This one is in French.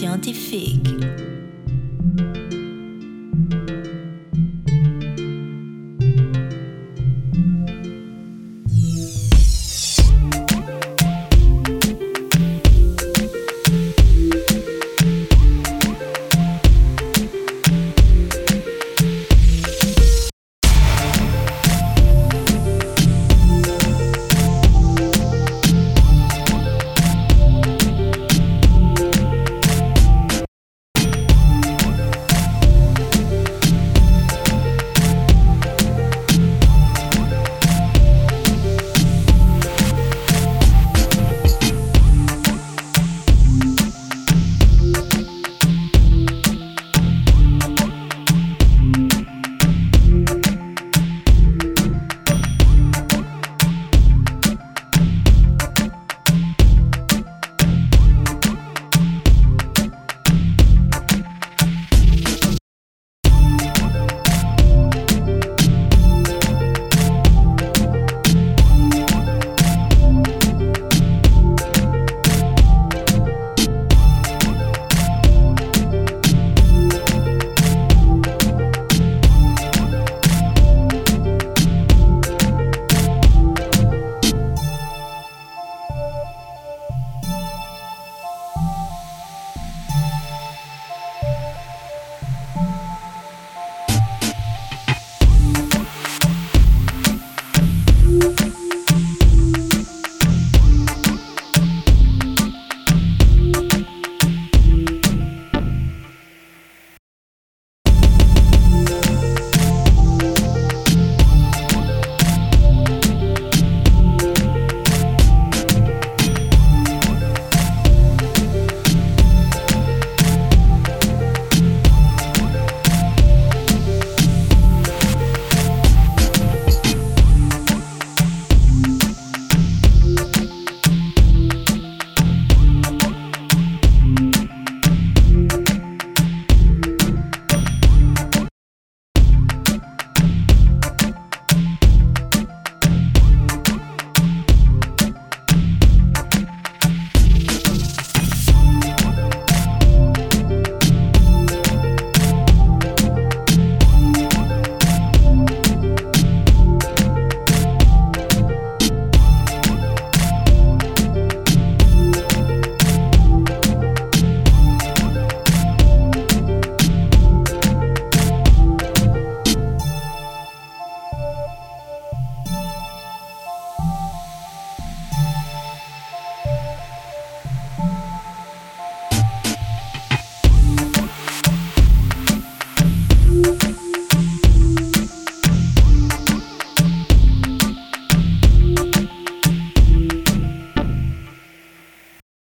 scientifique.